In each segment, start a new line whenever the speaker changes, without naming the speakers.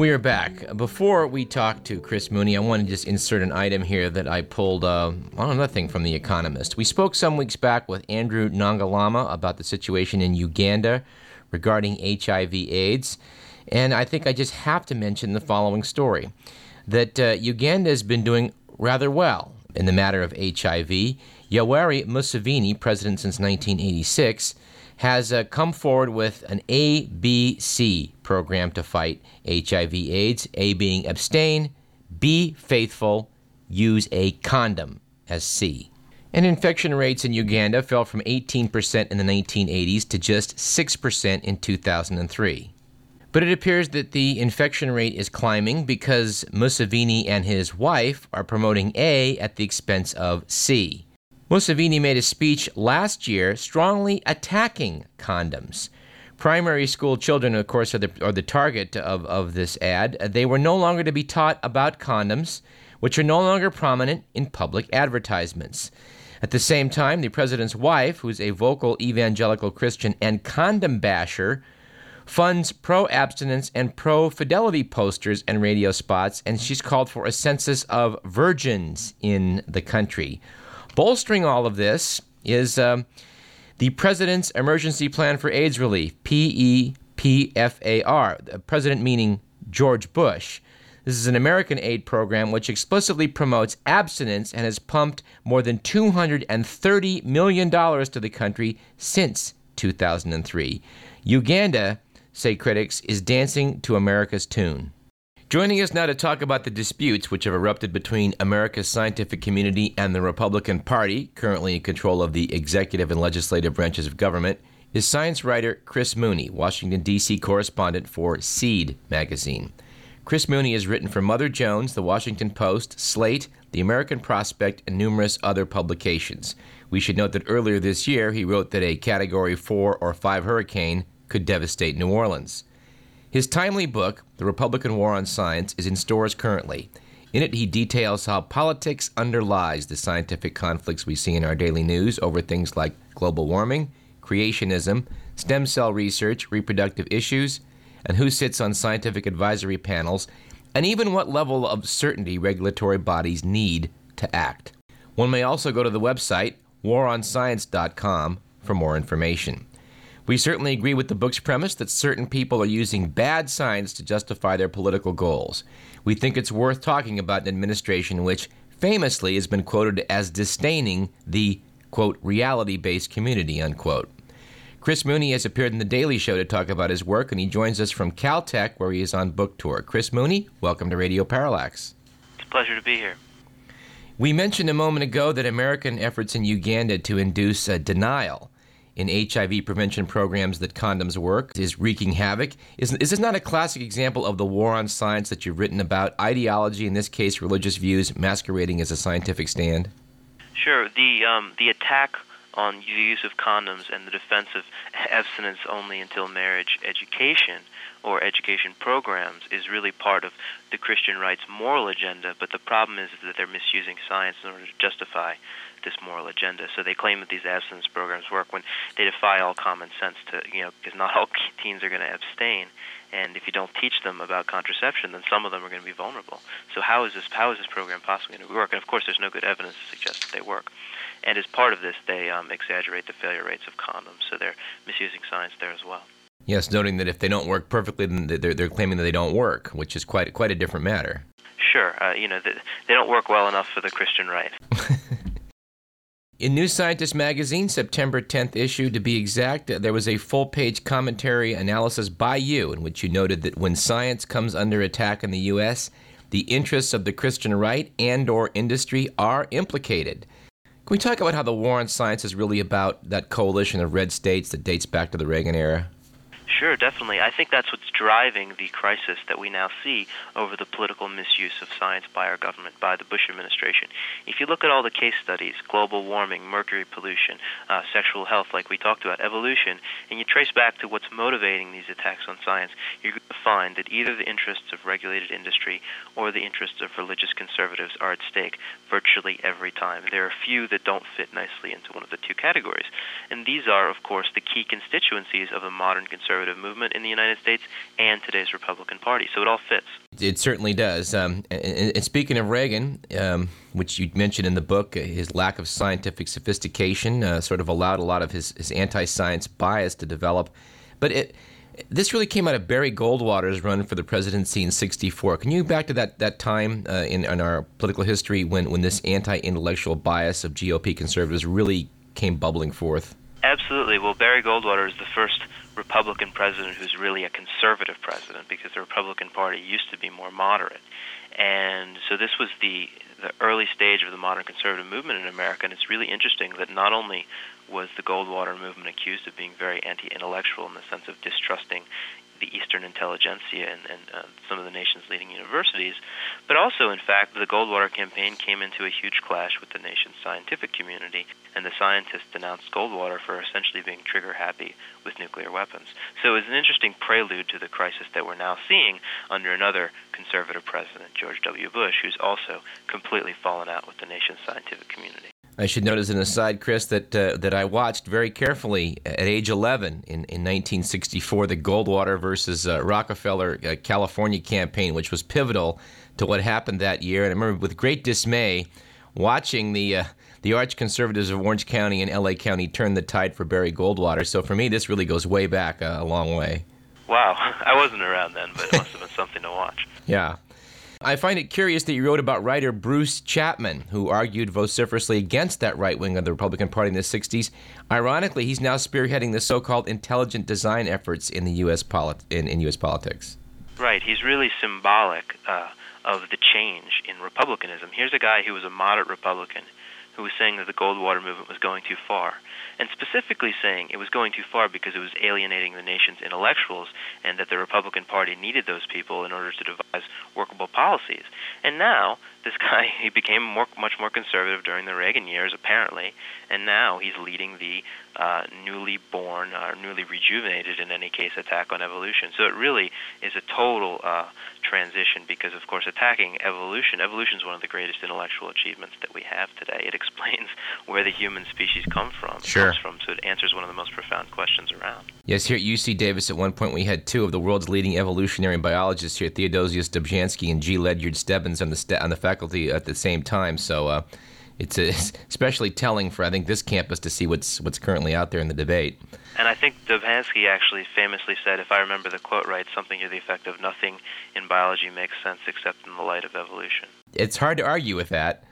We are back. Before we talk to Chris Mooney, I want to just insert an item here that I pulled uh, on nothing from The Economist. We spoke some weeks back with Andrew Ngalama about the situation in Uganda regarding HIV/AIDS, and I think I just have to mention the following story: that uh, Uganda has been doing rather well in the matter of HIV. Yoweri Museveni, president since 1986 has uh, come forward with an ABC program to fight HIV/AIDS. A being abstain, B faithful, use a condom as C. And infection rates in Uganda fell from 18% in the 1980s to just 6% in 2003. But it appears that the infection rate is climbing because Museveni and his wife are promoting A at the expense of C. Museveni made a speech last year strongly attacking condoms. Primary school children, of course, are the, are the target of, of this ad. They were no longer to be taught about condoms, which are no longer prominent in public advertisements. At the same time, the president's wife, who's a vocal evangelical Christian and condom basher, funds pro abstinence and pro fidelity posters and radio spots, and she's called for a census of virgins in the country. Bolstering all of this is um, the President's Emergency Plan for AIDS Relief, PEPFAR, the President meaning George Bush. This is an American aid program which explicitly promotes abstinence and has pumped more than $230 million to the country since 2003. Uganda, say critics, is dancing to America's tune. Joining us now to talk about the disputes which have erupted between America's scientific community and the Republican Party, currently in control of the executive and legislative branches of government, is science writer Chris Mooney, Washington, D.C. correspondent for Seed magazine. Chris Mooney has written for Mother Jones, The Washington Post, Slate, The American Prospect, and numerous other publications. We should note that earlier this year he wrote that a Category 4 or 5 hurricane could devastate New Orleans. His timely book, The Republican War on Science, is in stores currently. In it, he details how politics underlies the scientific conflicts we see in our daily news over things like global warming, creationism, stem cell research, reproductive issues, and who sits on scientific advisory panels, and even what level of certainty regulatory bodies need to act. One may also go to the website waronscience.com for more information. We certainly agree with the book's premise that certain people are using bad science to justify their political goals. We think it's worth talking about an administration which famously has been quoted as disdaining the, quote, reality based community, unquote. Chris Mooney has appeared in The Daily Show to talk about his work, and he joins us from Caltech, where he is on book tour. Chris Mooney, welcome to Radio Parallax.
It's a pleasure to be here.
We mentioned a moment ago that American efforts in Uganda to induce uh, denial in HIV prevention programs that condoms work is wreaking havoc. Is, is this not a classic example of the war on science that you've written about? Ideology, in this case, religious views, masquerading as a scientific stand?
Sure. The, um, the attack on the use of condoms and the defense of abstinence only until marriage education or education programs is really part of the Christian right's moral agenda, but the problem is that they're misusing science in order to justify this moral agenda. So they claim that these abstinence programs work when they defy all common sense to, you know, because not all teens are going to abstain. And if you don't teach them about contraception, then some of them are going to be vulnerable. So how is this how is this program possibly going to work? And of course, there's no good evidence to suggest that they work. And as part of this, they um, exaggerate the failure rates of condoms. So they're misusing science there as well.
Yes, noting that if they don't work perfectly, then they're, they're claiming that they don't work, which is quite quite a different matter.
Sure, uh, you know they, they don't work well enough for the Christian right.
In New Scientist magazine, September 10th issue to be exact, there was a full page commentary analysis by you in which you noted that when science comes under attack in the U.S., the interests of the Christian right and or industry are implicated. Can we talk about how the war on science is really about that coalition of red states that dates back to the Reagan era?
Sure, definitely. I think that's what's driving the crisis that we now see over the political misuse of science by our government, by the Bush administration. If you look at all the case studies global warming, mercury pollution, uh, sexual health, like we talked about, evolution and you trace back to what's motivating these attacks on science, you're going to find that either the interests of regulated industry or the interests of religious conservatives are at stake virtually every time. There are few that don't fit nicely into one of the two categories. And these are, of course, the key constituencies of a modern conservative conservative movement in the United States and today's Republican Party. So it all fits.
It certainly does. Um, and, and, speaking of Reagan, um, which you mentioned in the book, uh, his lack of scientific sophistication uh, sort of allowed a lot of his, his anti science bias to develop. But it, this really came out of Barry Goldwater's run for the presidency in '64. Can you back to that that time uh, in, in our political history when, when this anti-intellectual bias of GOP conservatives really came bubbling forth?
Absolutely. Well, Barry Goldwater is the first Republican president who's really a conservative president because the Republican Party used to be more moderate. And so this was the the early stage of the modern conservative movement in America, and it's really interesting that not only was the Goldwater movement accused of being very anti-intellectual in the sense of distrusting the Eastern intelligentsia and, and uh, some of the nation's leading universities, but also, in fact, the Goldwater campaign came into a huge clash with the nation's scientific community, and the scientists denounced Goldwater for essentially being trigger happy with nuclear weapons. So it was an interesting prelude to the crisis that we're now seeing under another conservative president, George W. Bush, who's also completely fallen out with the nation's scientific community.
I should note as an aside, Chris, that uh, that I watched very carefully at age 11 in, in 1964 the Goldwater versus uh, Rockefeller uh, California campaign, which was pivotal to what happened that year. And I remember with great dismay watching the uh, the arch conservatives of Orange County and LA County turn the tide for Barry Goldwater. So for me, this really goes way back uh, a long way.
Wow, I wasn't around then, but it must have been something to watch.
Yeah. I find it curious that you wrote about writer Bruce Chapman, who argued vociferously against that right wing of the Republican Party in the 60s. Ironically, he's now spearheading the so called intelligent design efforts in, the US in, in U.S. politics.
Right. He's really symbolic uh, of the change in Republicanism. Here's a guy who was a moderate Republican who was saying that the Goldwater movement was going too far and specifically saying it was going too far because it was alienating the nation's intellectuals and that the Republican Party needed those people in order to devise workable policies. And now this guy he became more much more conservative during the Reagan years apparently, and now he's leading the uh, newly born or newly rejuvenated in any case attack on evolution. So it really is a total uh, transition because of course attacking evolution evolution is one of the greatest intellectual achievements that we have today. It explains where the human species come from.
Sure
comes from. So it answers one of the most profound questions around.
Yes, here at UC Davis, at one point we had two of the world's leading evolutionary biologists here, Theodosius Dobzhansky and G. Ledyard Stebbins, on the st- on the faculty at the same time. So. Uh, it's, especially telling for I think this campus to see what's what's currently out there in the debate.
And I think Dobzhansky actually famously said, if I remember the quote right, something to the effect of "Nothing in biology makes sense except in the light of evolution."
It's hard to argue with that.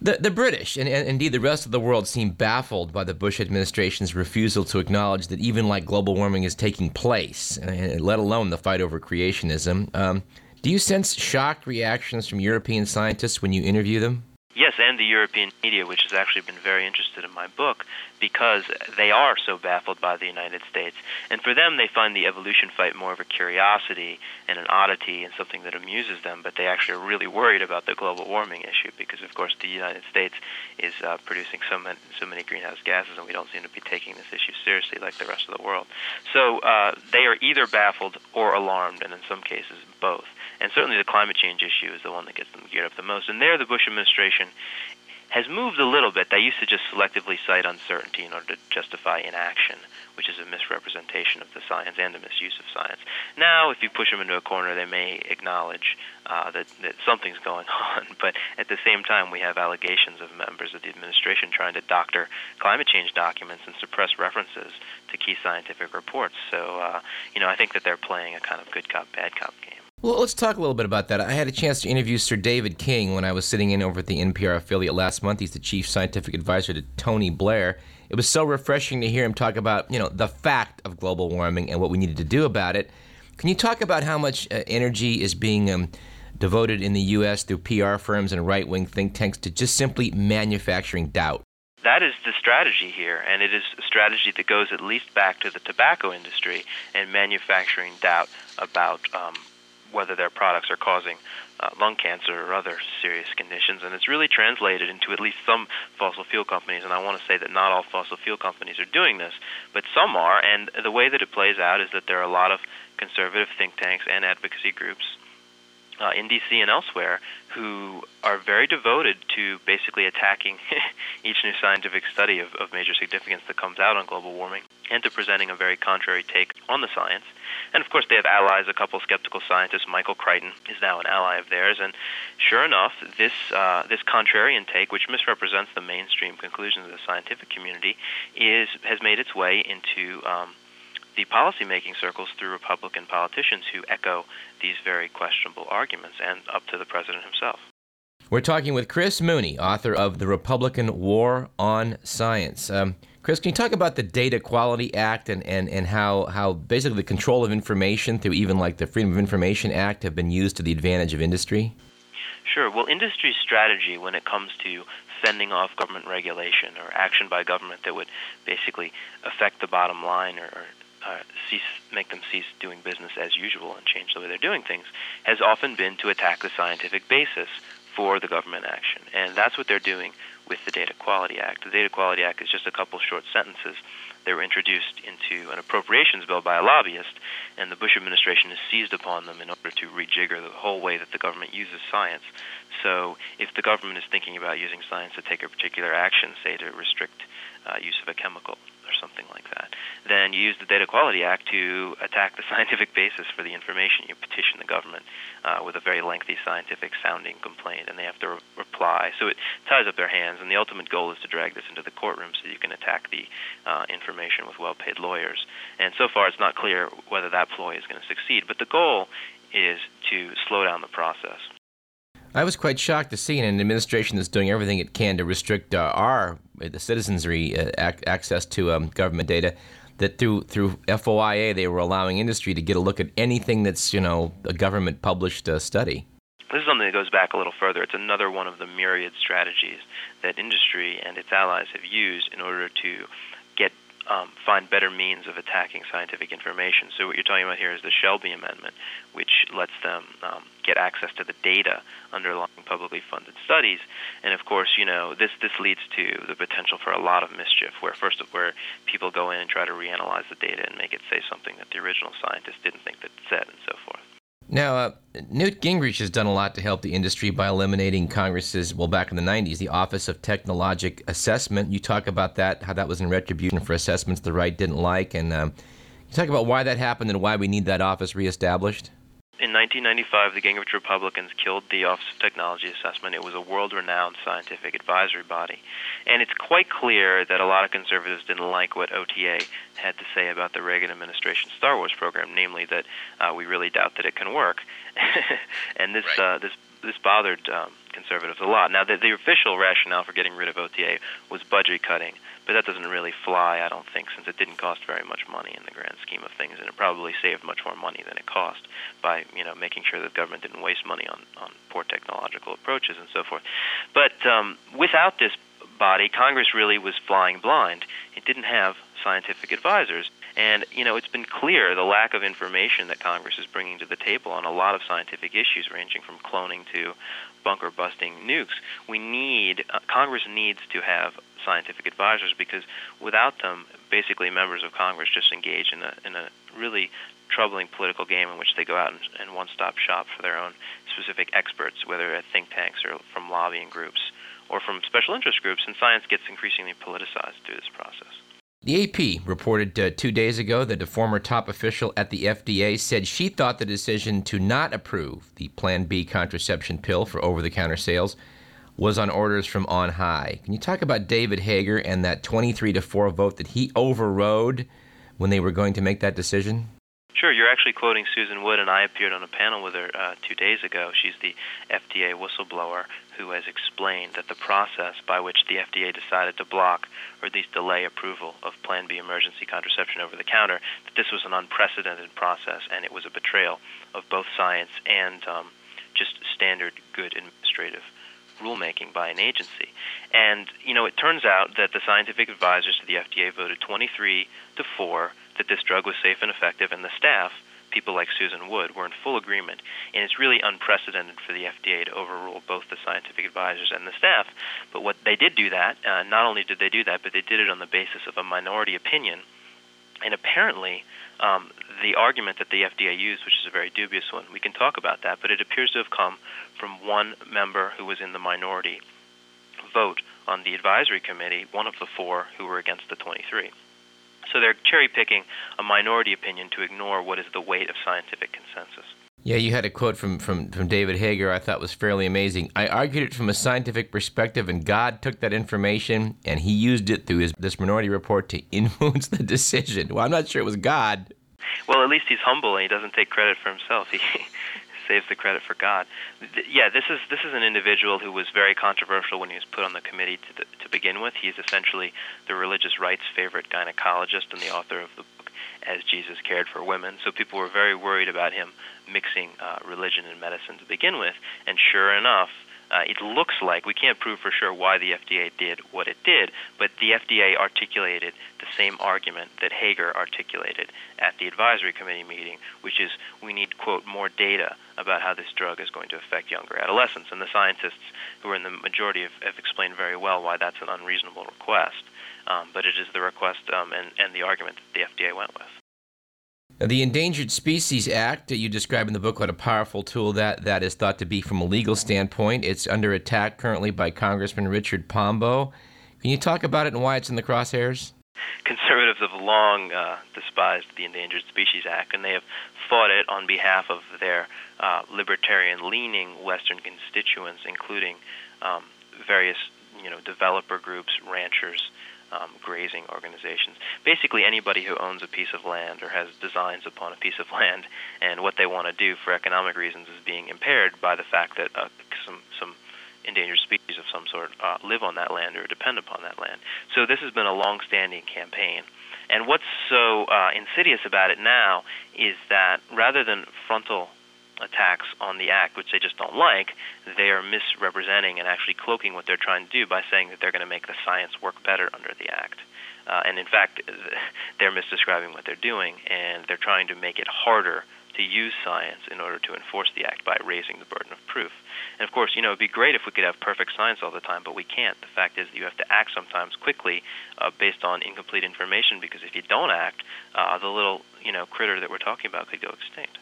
The, the British, and, and, indeed the rest of the world, seem baffled by the Bush administration's refusal to acknowledge that even like global warming is taking place, let alone the fight over creationism. Um, do you sense shocked reactions from European scientists when you interview them?
Yes, and the European media, which has actually been very interested in my book, because they are so baffled by the United States. And for them, they find the evolution fight more of a curiosity and an oddity and something that amuses them, but they actually are really worried about the global warming issue because, of course, the United States is uh, producing so many, so many greenhouse gases, and we don't seem to be taking this issue seriously like the rest of the world. So uh, they are either baffled or alarmed, and in some cases, both. And certainly the climate change issue is the one that gets them geared up the most. And there, the Bush administration has moved a little bit. They used to just selectively cite uncertainty in order to justify inaction, which is a misrepresentation of the science and a misuse of science. Now, if you push them into a corner, they may acknowledge uh, that, that something's going on. But at the same time, we have allegations of members of the administration trying to doctor climate change documents and suppress references to key scientific reports. So, uh, you know, I think that they're playing a kind of good cop, bad cop game.
Well, let's talk a little bit about that. I had a chance to interview Sir David King when I was sitting in over at the NPR affiliate last month. He's the chief scientific advisor to Tony Blair. It was so refreshing to hear him talk about, you know, the fact of global warming and what we needed to do about it. Can you talk about how much uh, energy is being um, devoted in the U.S. through PR firms and right-wing think tanks to just simply manufacturing doubt?
that is the strategy here, and it is a strategy that goes at least back to the tobacco industry and manufacturing doubt about um, whether their products are causing uh, lung cancer or other serious conditions. And it's really translated into at least some fossil fuel companies. And I want to say that not all fossil fuel companies are doing this, but some are. And the way that it plays out is that there are a lot of conservative think tanks and advocacy groups uh, in DC and elsewhere who are very devoted to basically attacking each new scientific study of, of major significance that comes out on global warming and to presenting a very contrary take on the science. And of course, they have allies, a couple skeptical scientists. Michael Crichton is now an ally of theirs. And sure enough, this, uh, this contrarian take, which misrepresents the mainstream conclusions of the scientific community, is, has made its way into um, the policymaking circles through Republican politicians who echo these very questionable arguments, and up to the president himself.
We're talking with Chris Mooney, author of The Republican War on Science. Um, Chris, can you talk about the Data Quality Act and, and, and how, how basically the control of information through even like the Freedom of Information Act have been used to the advantage of industry?
Sure. Well, industry's strategy when it comes to fending off government regulation or action by government that would basically affect the bottom line or, or uh, cease, make them cease doing business as usual and change the way they're doing things, has often been to attack the scientific basis for the government action. And that's what they're doing with the Data Quality Act. The Data Quality Act is just a couple short sentences. They were introduced into an appropriations bill by a lobbyist, and the Bush administration has seized upon them in order to rejigger the whole way that the government uses science. So, if the government is thinking about using science to take a particular action, say to restrict uh, use of a chemical, or something like that. Then you use the Data Quality Act to attack the scientific basis for the information. You petition the government uh, with a very lengthy scientific sounding complaint, and they have to re- reply. So it ties up their hands, and the ultimate goal is to drag this into the courtroom so you can attack the uh, information with well paid lawyers. And so far, it's not clear whether that ploy is going to succeed, but the goal is to slow down the process.
I was quite shocked to see in an administration that's doing everything it can to restrict uh, our the citizenry uh, ac- access to um, government data. That through through FOIA they were allowing industry to get a look at anything that's you know a government published uh, study.
This is something that goes back a little further. It's another one of the myriad strategies that industry and its allies have used in order to um, find better means of attacking scientific information. So what you're talking about here is the Shelby Amendment, which lets them um, get access to the data underlying publicly funded studies. And of course, you know this this leads to the potential for a lot of mischief, where first of where people go in and try to reanalyze the data and make it say something that the original scientists didn't think that it said, and so forth.
Now, uh, Newt Gingrich has done a lot to help the industry by eliminating Congress's, well, back in the 90s, the Office of Technologic Assessment. You talk about that, how that was in retribution for assessments the right didn't like, and um, you talk about why that happened and why we need that office reestablished.
In 1995, the Gingrich Republicans killed the Office of Technology Assessment. It was a world renowned scientific advisory body. And it's quite clear that a lot of conservatives didn't like what OTA had to say about the Reagan administration's Star Wars program, namely that uh, we really doubt that it can work. and this, right. uh, this, this bothered um, conservatives a lot. Now, the, the official rationale for getting rid of OTA was budget cutting but that doesn't really fly, I don't think, since it didn't cost very much money in the grand scheme of things, and it probably saved much more money than it cost by you know making sure that the government didn't waste money on on poor technological approaches and so forth. But um, without this body, Congress really was flying blind. It didn't have scientific advisors. And, you know, it's been clear the lack of information that Congress is bringing to the table on a lot of scientific issues, ranging from cloning to bunker busting nukes. We need, uh, Congress needs to have scientific advisors because without them, basically members of Congress just engage in a, in a really troubling political game in which they go out and, and one-stop shop for their own specific experts, whether at think tanks or from lobbying groups or from special interest groups, and science gets increasingly politicized through this process.
The AP reported uh, two days ago that a former top official at the FDA said she thought the decision to not approve the Plan B contraception pill for over the counter sales was on orders from on high. Can you talk about David Hager and that 23 to 4 vote that he overrode when they were going to make that decision?
Sure, you're actually quoting Susan Wood, and I appeared on a panel with her uh, two days ago. She's the FDA whistleblower who has explained that the process by which the FDA decided to block or at least delay approval of Plan B emergency contraception over the counter, that this was an unprecedented process and it was a betrayal of both science and um, just standard good administrative rulemaking by an agency. And, you know, it turns out that the scientific advisors to the FDA voted 23 to 4 that this drug was safe and effective, and the staff, people like Susan Wood, were in full agreement. And it's really unprecedented for the FDA to overrule both the scientific advisors and the staff. But what they did do that, uh, not only did they do that, but they did it on the basis of a minority opinion And apparently, um, the argument that the FDA used, which is a very dubious one, we can talk about that, but it appears to have come from one member who was in the minority vote on the advisory committee, one of the four who were against the 23. So they're cherry picking a minority opinion to ignore what is the weight of scientific consensus.
Yeah, you had a quote from, from, from David Hager I thought was fairly amazing. I argued it from a scientific perspective, and God took that information and he used it through his, this minority report to influence the decision. Well, I'm not sure it was God.
Well, at least he's humble and he doesn't take credit for himself. He saves the credit for God. Yeah, this is this is an individual who was very controversial when he was put on the committee to, the, to begin with. He's essentially the religious right's favorite gynecologist and the author of the book As Jesus Cared for Women. So people were very worried about him mixing uh, religion and medicine to begin with. And sure enough, uh, it looks like we can't prove for sure why the FDA did what it did, but the FDA articulated the same argument that Hager articulated at the advisory committee meeting, which is we need quote more data about how this drug is going to affect younger adolescents, and the scientists who are in the majority have, have explained very well why that's an unreasonable request. Um, but it is the request um, and, and the argument that the FDA went with.
Now, the Endangered Species Act that you describe in the book, what a powerful tool that, that is thought to be from a legal standpoint. It's under attack currently by Congressman Richard Pombo. Can you talk about it and why it's in the crosshairs?
Conservatives have long uh, despised the Endangered Species Act, and they have fought it on behalf of their uh, libertarian-leaning Western constituents, including um, various, you know, developer groups, ranchers, um, grazing organizations. Basically, anybody who owns a piece of land or has designs upon a piece of land, and what they want to do for economic reasons is being impaired by the fact that uh, some some endangered species of some sort uh, live on that land or depend upon that land. So this has been a long-standing campaign. And what's so uh, insidious about it now is that rather than frontal attacks on the act, which they just don't like, they are misrepresenting and actually cloaking what they're trying to do by saying that they're going to make the science work better under the act. Uh, and in fact, they're misdescribing what they're doing, and they're trying to make it harder to use science in order to enforce the act by raising the burden of proof. And of course, you know, it'd be great if we could have perfect science all the time, but we can't. The fact is, that you have to act sometimes quickly uh, based on incomplete information, because if you don't act, uh, the little, you know, critter that we're talking about could go extinct.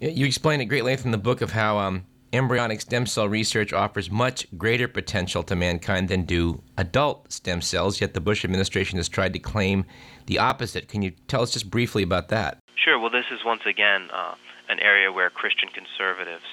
You explain at great length in the book of how um, embryonic stem cell research offers much greater potential to mankind than do adult stem cells, yet the Bush administration has tried to claim the opposite. Can you tell us just briefly about that?
Sure. Well, this is once again uh, an area where Christian conservatives,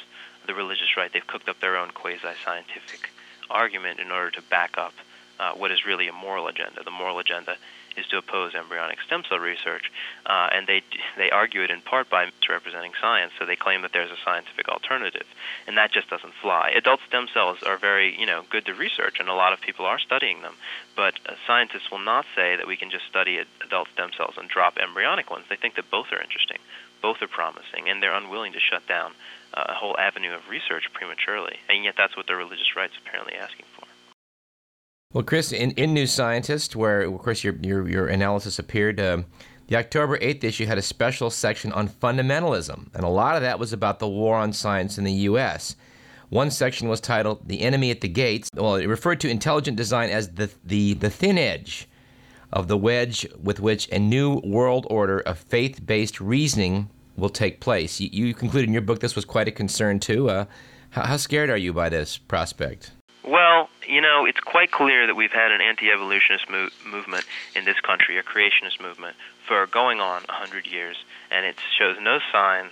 the religious right, they've cooked up their own quasi scientific argument in order to back up uh, what is really a moral agenda. The moral agenda is to oppose embryonic stem cell research, uh, and they they argue it in part by misrepresenting science. So they claim that there's a scientific alternative, and that just doesn't fly. Adult stem cells are very you know good to research, and a lot of people are studying them. But uh, scientists will not say that we can just study adult stem cells and drop embryonic ones. They think that both are interesting, both are promising, and they're unwilling to shut down uh, a whole avenue of research prematurely. And yet, that's what the religious right's apparently asking for.
Well, Chris, in, in New Scientist, where of course your your, your analysis appeared, uh, the October eighth issue had a special section on fundamentalism, and a lot of that was about the war on science in the U.S. One section was titled "The Enemy at the Gates." Well, it referred to intelligent design as the the the thin edge of the wedge with which a new world order of faith-based reasoning will take place. You, you concluded in your book this was quite a concern too. Uh, how, how scared are you by this prospect?
Well, you know, it's quite clear that we've had an anti-evolutionist mo- movement in this country, a creationist movement, for going on a hundred years, and it shows no sign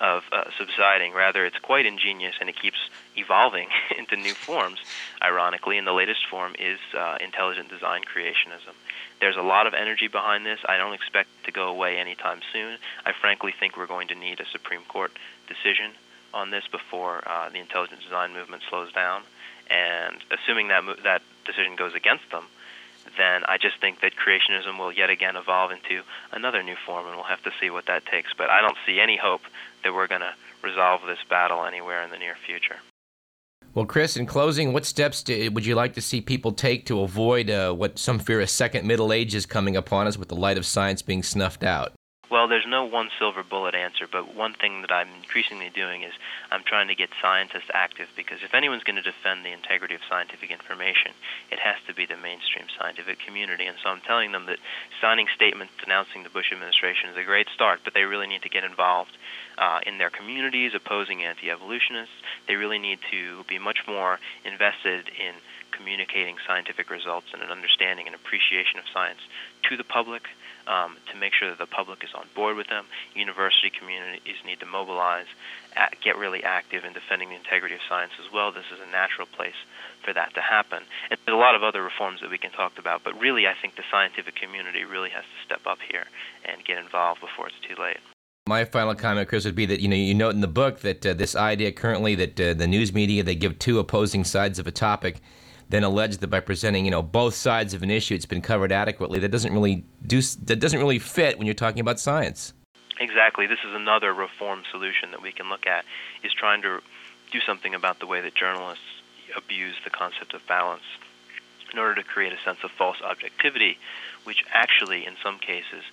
of uh, subsiding. Rather, it's quite ingenious, and it keeps evolving into new forms. Ironically, and the latest form is uh, intelligent design creationism. There's a lot of energy behind this. I don't expect it to go away anytime soon. I frankly think we're going to need a Supreme Court decision on this before uh, the intelligent design movement slows down. And assuming that that decision goes against them, then I just think that creationism will yet again evolve into another new form, and we'll have to see what that takes. But I don't see any hope that we're going to resolve this battle anywhere in the near future.
Well, Chris, in closing, what steps do, would you like to see people take to avoid uh, what some fear a second Middle Age is coming upon us with the light of science being snuffed out?
Well, there's no one silver bullet answer, but one thing that I'm increasingly doing is I'm trying to get scientists active because if anyone's going to defend the integrity of scientific information, it has to be the mainstream scientific community. And so I'm telling them that signing statements denouncing the Bush administration is a great start, but they really need to get involved uh, in their communities opposing anti evolutionists. They really need to be much more invested in communicating scientific results and an understanding and appreciation of science to the public um, to make sure that the public is on board with them. University communities need to mobilize, get really active in defending the integrity of science as well. This is a natural place for that to happen. And there's a lot of other reforms that we can talk about, but really I think the scientific community really has to step up here and get involved before it's too late.
My final comment, Chris, would be that you know you note in the book that uh, this idea currently that uh, the news media they give two opposing sides of a topic then allege that by presenting, you know, both sides of an issue, it's been covered adequately. That doesn't really do. That doesn't really fit when you're talking about science.
Exactly. This is another reform solution that we can look at. Is trying to do something about the way that journalists abuse the concept of balance in order to create a sense of false objectivity, which actually, in some cases,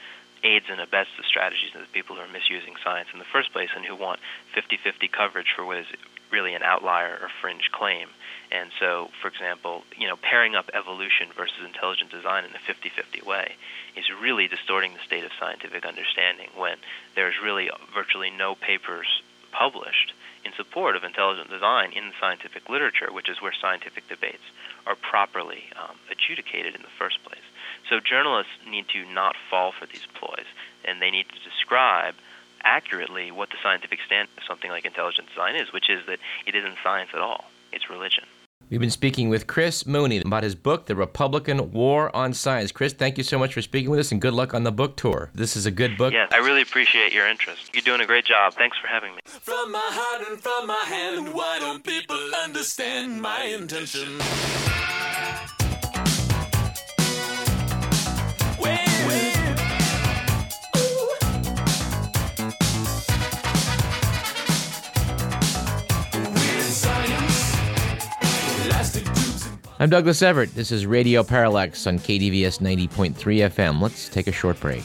aids and abets the strategies of the people who are misusing science in the first place and who want 50 50 coverage for what is really an outlier or fringe claim. And so, for example, you know, pairing up evolution versus intelligent design in a 50-50 way is really distorting the state of scientific understanding when there's really virtually no papers published in support of intelligent design in the scientific literature, which is where scientific debates are properly um, adjudicated in the first place. So journalists need to not fall for these ploys, and they need to describe accurately what the scientific standard of something like intelligent design is, which is that it isn't science at all, it's religion.
We've been speaking with Chris Mooney about his book, The Republican War on Science. Chris, thank you so much for speaking with us and good luck on the book tour. This is a good book.
Yes, I really appreciate your interest. You're doing a great job. Thanks for having me.
From my heart and from my hand, why don't people understand my intention?
I'm Douglas Everett. This is Radio Parallax on KDVS 90.3 FM. Let's take a short break.